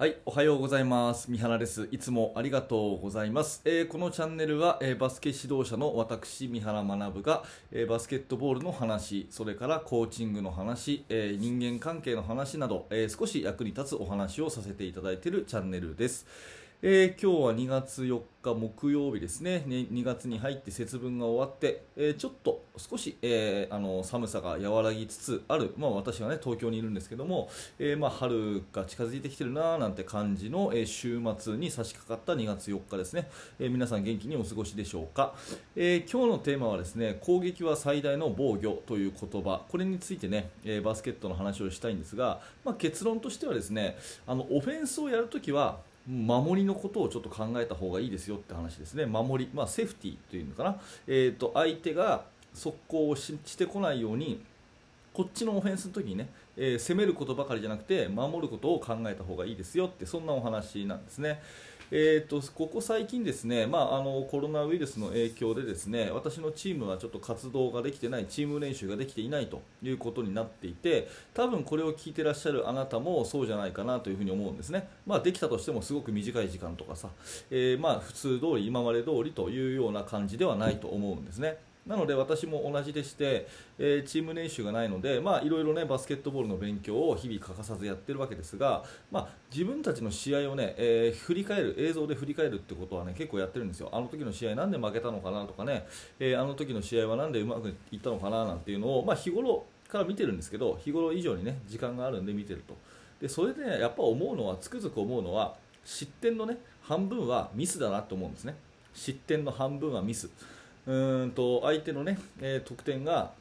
はい、おはようございます。三原です。いつもありがとうございます。えーこのチャンネルは、えーバスケ指導者の私、三原学が、えーバスケットボールの話、それからコーチングの話、えー人間関係の話など、えー少し役に立つお話をさせていただいているチャンネルです。えー今日は2月4日木曜日ですね、ね2月に入って節分が終わって、えーちょっと少し、えーあの寒さが和らぎつつある、まあ、私は、ね、東京にいるんですけども、えまあ、春が近づいてきてるなーなんて感じの、え週末に差し掛かった2月4日ですね、え皆さん元気にお過ごしでしょうか、え今日のテーマはですね攻撃は最大の防御という言葉。これについてね、えバスケットの話をしたいんですが、まあ、結論としてはですねあのオフェンスをやるときは守りのことをちょっと考えた方がいいですよって話ですね、守り、まあ、セーフティーというのかな、えー、と相手が速攻をしてこないように、こっちのオフェンスの時にね、えー攻めることばかりじゃなくて、守ることを考えた方がいいですよって、そんなお話なんですね。えー、とここ最近、ですね、まあ、あのコロナウイルスの影響でですね私のチームはちょっと活動ができてないチーム練習ができていないということになっていて多分これを聞いてらっしゃるあなたもそうじゃないかなというふに思うんですね、まあ、できたとしてもすごく短い時間とかさ、えーまあ、普通通り今まで通りというような感じではないと思うんですね。なので私も同じでして、えーチーム練習がないので、まあ、いろいろねバスケットボールの勉強を日々欠かさずやってるわけですが、まあ、自分たちの試合をね、えー振り返る映像で振り返るってことはね結構やってるんですよ、あの時の試合なんで負けたのかなとかね、えーあの時の試合はなんでうまくいったのかななんていうのを、まあ、日頃から見てるんですけど日頃以上にね時間があるんで見てると。でそれで、ね、やっぱ思うのはつくづく思うのは失点のね半分はミスだなと思うんですね。失点の半分はミス。うんと相手のね、えー得点が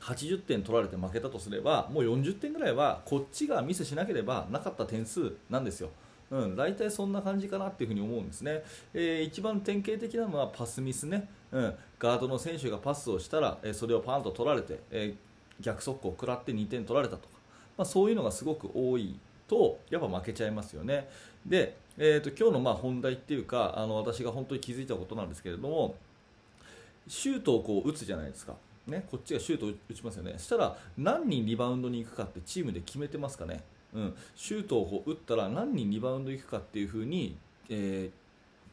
80点取られて負けたとすればもう40点ぐらいはこっちがミスしなければなかった点数なんですよ。うん、大体そんな感じかなっていうふに思うんですね、えー一番典型的なのはパスミスね、うん、ガードの選手がパスをしたら、えーそれをパンと取られて、えー逆速攻を食らって2点取られたとか、まあ、そういうのがすごく多いとやっぱ負けちゃいますよね。で、えー、と今日のま本題っていうかあの私が本当に気づいたことなんですけれどもシュートをこう打つじゃないですか、ね、こっちがシュートを打ちますよね、そしたら何人リバウンドに行くかってチームで決めてますかね、うん、シュートをこう打ったら何人リバウンド行くかっていう風に、えー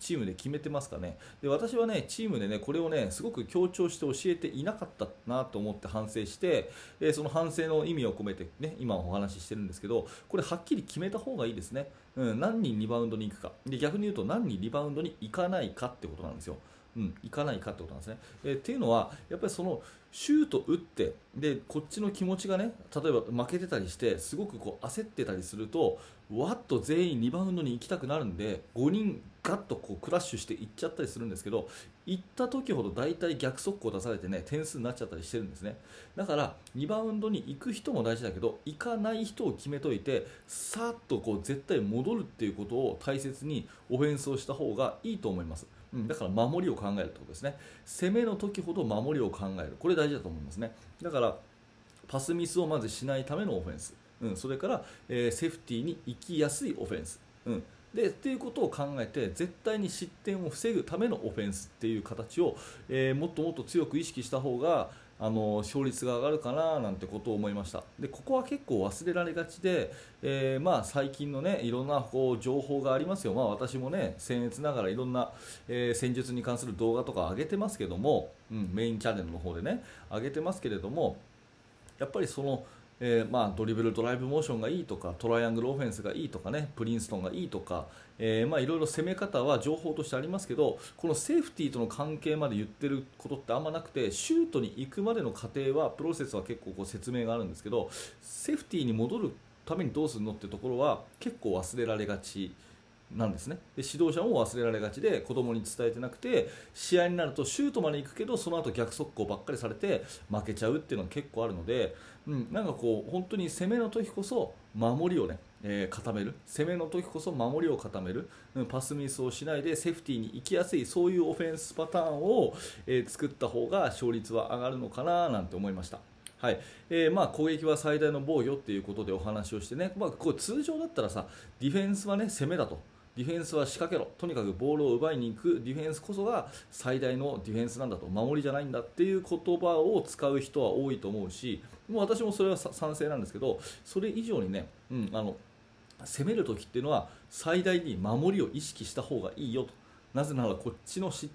チームで決めてますかね。で私はねチームでねこれをねすごく強調して教えていなかったなと思って反省して、えーその反省の意味を込めてね今お話ししてるんですけどこれはっきり決めた方がいいですね、うん、何人リバウンドに行くか。で逆に言うと何人リバウンドに行かないかってことなんですよ。うん、行かないかってことなんですね。えーっていうのは、やっぱりそのシュート打ってでこっちの気持ちがね例えば負けてたりしてすごくこう焦ってたりするとわっと全員リバウンドに行きたくなるんで5人ガッとこうクラッシュしていっちゃったりするんですけど行った時ほど大体逆速攻出されてね点数になっちゃったりしてるんですねだからリバウンドに行く人も大事だけど行かない人を決めといてさっとこう絶対戻るっていうことを大切にオフェンスをした方がいいと思います。うん、だから守りを考えるってことですね。攻めの時ほど守りを考える。これ大事だと思いますね。だからパスミスをまずしないためのオフェンス、うん、それから、えーセーフティーに行きやすいオフェンス、うん、でっていうことを考えて絶対に失点を防ぐためのオフェンスっていう形を、えーもっともっと強く意識した方があの勝率が上がるかななんてことを思いました。でここは結構忘れられがちで、えーまあ、最近のねいろんなこう情報がありますよ、まあ、私もね僭越ながらいろんな、えー戦術に関する動画とか上げてますけども、うん、メインチャンネルの方でね上げてますけれどもやっぱりその、えーまあ、ドリブルドライブモーションがいいとかトライアングルオフェンスがいいとかねプリンストンがいいとか、えーまあ、いろいろ攻め方は情報としてありますけどこのセーフティーとの関係まで言ってることってあんまなくてシュートに行くまでの過程はプロセスは結構こう説明があるんですけどセーフティーに戻るためにどうするのってところは結構忘れられがち。なんですね。で指導者も忘れられがちで子供に伝えてなくて試合になるとシュートまで行くけどその後逆速攻ばっかりされて負けちゃうっていうのが結構あるので、うん、なんかこう本当に攻めの時こそ守りをね、えー固める。攻めの時こそ守りを固める、うんパスミスをしないでセーフティーに行きやすいそういうオフェンスパターンを、えー作った方が勝率は上がるのかななんて思いました。はい。えーまあ、攻撃は最大の防御ということでお話をしてね、まあ、これ通常だったらさディフェンスは、ね、攻めだと。ディフェンスは仕掛けろ。とにかくボールを奪いに行く。ディフェンスこそが最大のディフェンスなんだと守りじゃないんだっていう言葉を使う人は多いと思うしもう私もそれは賛成なんですけどそれ以上にね、うん、あの攻める時っていうのは最大に守りを意識した方がいいよと。なぜならこっちのし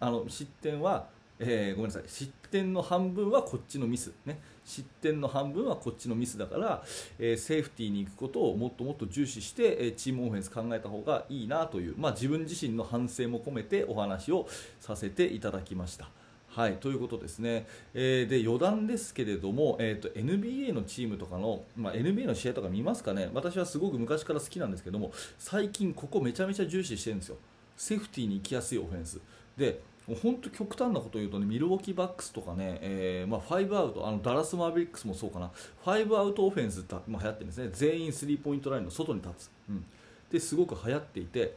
あの失点は、えー、ごめんなさい。失点の半分はこっちのミス、ね、失点の半分はこっちのミスだから、えー、セーフティーに行くことをもっともっと重視して、えー、チームオフェンス考えた方がいいなという、まあ、自分自身の反省も込めてお話をさせていただきました。はい、ということですね、えー、で余談ですけれども、えーと、NBA のチームとかの、まあ、NBA の試合とか見ますかね、私はすごく昔から好きなんですけども、最近、ここめちゃめちゃ重視してるんですよ、セーフティーに行きやすいオフェンス。でもう本当極端なことを言うとねミルウォーキーバックスとかね、えーまあ、5アウトあのダラス・マーベリックスもそうかな。5アウトオフェンスって、まあ、流行ってるんですね。全員スリーポイントラインの外に立つ、うん、ですごく流行っていて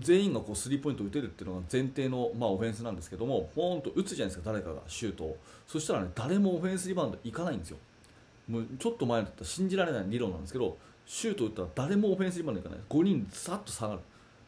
全員がこうスリーポイント打てるっていうのが前提の、まあ、オフェンスなんですけどもポーンと打つじゃないですか誰かがシュートを。そしたらね誰もオフェンスリバウンドいかないんですよ。もうちょっと前だったら信じられない理論なんですけどシュート打ったら誰もオフェンスリバウンドいかない。5人さっと下がる、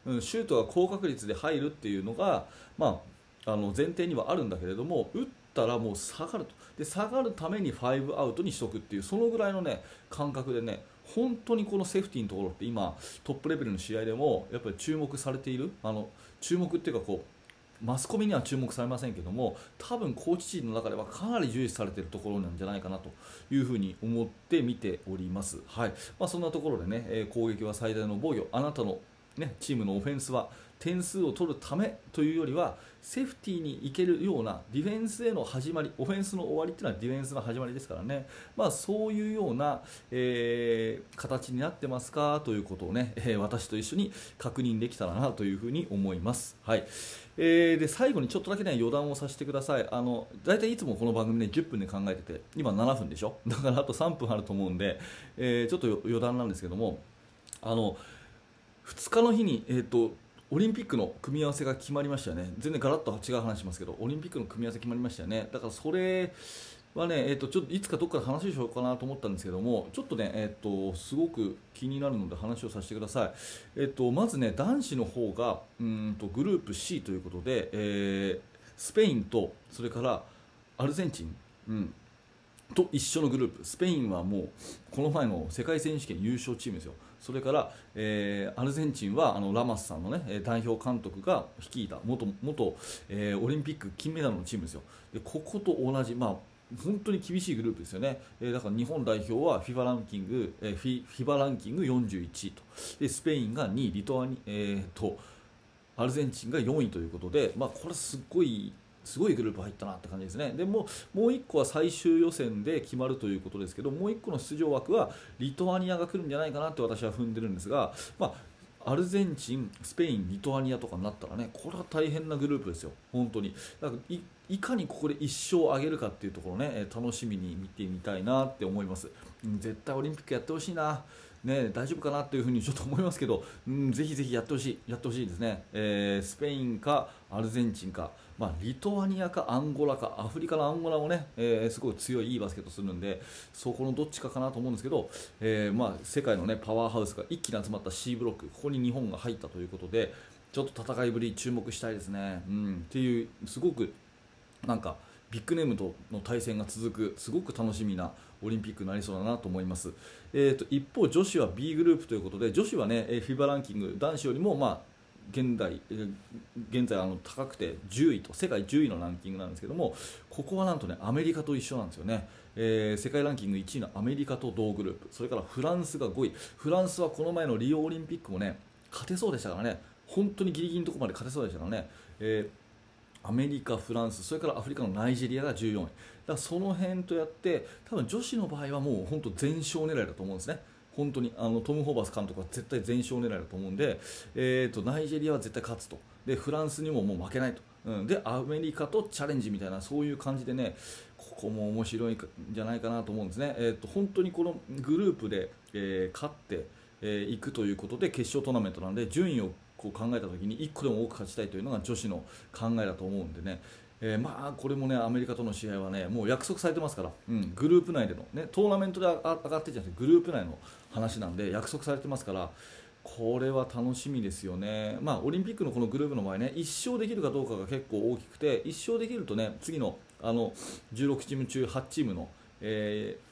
うん、シュートが高確率で入るっていうのが、まあ、あの前提にはあるんだけれども打ったらもう下がると。で下がるために5アウトにしとくっていうそのぐらいのね感覚でね本当にこのセーフティーのところって今トップレベルの試合でもやっぱり注目されている。あの注目っていうかこうマスコミには注目されませんけども多分コーチ陣の中ではかなり重視されているところなんじゃないかなというふに思って見ております、はい。まあ、そんなところでね、攻撃は最大の防御。あなたの、ね、チームのオフェンスは点数を取るためというよりはセーフティーにいけるようなディフェンスへの始まりオフェンスの終わりというのはディフェンスの始まりですからね、まあ、そういうような、えー、形になってますかということをね、えー、私と一緒に確認できたらなというふうに思います。はい。えー、で最後にちょっとだけ、ね、余談をさせてください。あの大体いつもこの番組、ね、10分で考えてて今7分でしょ？だからあと3分あると思うんで、えー、ちょっと余談なんですけどもあの2日の日に、えーとオリンピックの組み合わせが決まりましたよね、全然ガラッと違う話しますけど、オリンピックの組み合わせ決まりましたよね、だからそれはね、えーと、ちょっといつかどっかで話しようかなと思ったんですけども、ちょっとね、えーと、すごく気になるので話をさせてください、えーと、まずね、男子の方がうんとグループ C ということで、えー、スペインとそれからアルゼンチン。うんと一緒のグループ。スペインはもうこの前の世界選手権優勝チームですよ。それから、えー、アルゼンチンはあのラマスさんの、ね、代表監督が率いた元元、えー、オリンピック金メダルのチームですよ。でここと同じ、まあ、本当に厳しいグループですよね、えー、だから日本代表は FIBA ランキング、えー、フィ FIBA ランキング41位と。でスペインが2位リトアニ、えーと、アルゼンチンが4位ということで、まあ、これすごいすごいグループ入ったなって感じですね、でももう1個は最終予選で決まるということですけど、もう1個の出場枠はリトアニアが来るんじゃないかなって私は踏んでるんですが、まあ、アルゼンチン、スペイン、リトアニアとかになったらね、これは大変なグループですよ、本当に。だからいいかにここで1勝を挙げるかっていうところね、楽しみに見てみたいなって思います。絶対オリンピックやってほしいな。ね、大丈夫かなというふうにちょっと思いますけど、うん、ぜひぜひやってほしい、やってほしいですね、えー、スペインかアルゼンチンか、まあ、リトアニアかアンゴラかアフリカのアンゴラもね、えー、すごい強いいいバスケットするんでそこのどっちかかなと思うんですけど、えー、まあ、世界の、ね、パワーハウスが一気に集まった C ブロックここに日本が入ったということでちょっと戦いぶり注目したいですね。うん、っていうすごくなんかビッグネームとの対戦が続くすごく楽しみなオリンピックになりそうだなと思います、えーと、一方、女子は B グループということで女子はね FIBA ランキング男子よりも、まあ、現在現在あの高くて10位と世界10位のランキングなんですけどもここはなんとねアメリカと一緒なんですよね、えー、世界ランキング1位のアメリカと同グループそれからフランスが5位フランスはこの前のリオオリンピックもね勝てそうでしたからね。本当にギリギリのところまで勝てそうでしたからね、えー、アメリカ、フランスそれからアフリカのナイジェリアが14位。だその辺とやって多分女子の場合はもう本当全勝狙いだと思うんですね。本当にあのトム・ホーバス監督は絶対全勝狙いだと思うんで、えーと、ナイジェリアは絶対勝つと。でフランスにももう負けないと、うん、でアメリカとチャレンジみたいなそういう感じでねここも面白いんじゃないかなと思うんですね、えーと、本当にこのグループで、えー、勝ってい、えー、くということで決勝トーナメントなんで順位をこう考えた時に1個でも多く勝ちたいというのが女子の考えだと思うんでね、えー、まあこれもねアメリカとの試合はねもう約束されてますから、うん、グループ内での、ね、トーナメントで上がってじゃなくてグループ内の話なんで約束されてますから。これは楽しみですよね、まあ、オリンピックのこのグループの場合ね1勝できるかどうかが結構大きくて1勝できるとね次のあの16チーム中8チームの、えー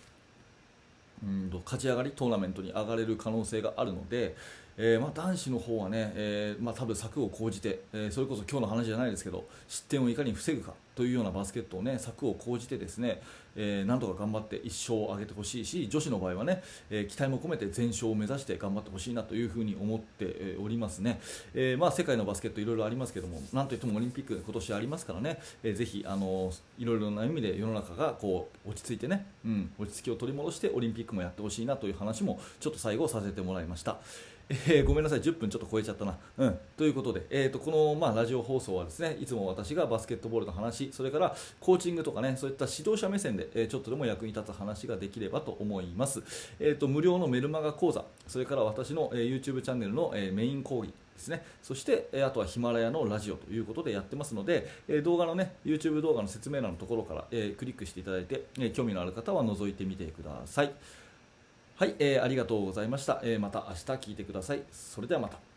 うんと勝ち上がりトーナメントに上がれる可能性があるので、えーまあ、男子の方はね、えーまあ、多分策を講じて、えーそれこそ今日の話じゃないですけど失点をいかに防ぐかというようなバスケットをね策を講じてですね、えーなんとか頑張って1勝を挙げてほしいし女子の場合はね、えー期待も込めて全勝を目指して頑張ってほしいなというふうに思っておりますね、えーまあ、世界のバスケットいろいろありますけどもなんといってもオリンピックが今年ありますからね、えーぜひあのいろいろな意味で世の中がこう落ち着いてね、うん、落ち着きを取り戻してオリンピックもやってほしいなという話もちょっと最後させてもらいました。えーごめんなさい、10分ちょっと超えちゃったな。うん、ということで、えー、とこの、まあ、ラジオ放送はですねいつも私がバスケットボールの話、それからコーチングとかね、そういった指導者目線で、えーちょっとでも役に立つ話ができればと思います。えー、と無料のメルマガ講座、それから私の、えー YouTube チャンネルの、えーメイン講義。ですね、そして、えーあとはヒマラヤのラジオということでやってますので、えー動画のね YouTube 動画の説明欄のところから、えークリックしていただいて、えー興味のある方は覗いてみてください。はい、えーありがとうございました。えーまた明日聞いてください。それではまた。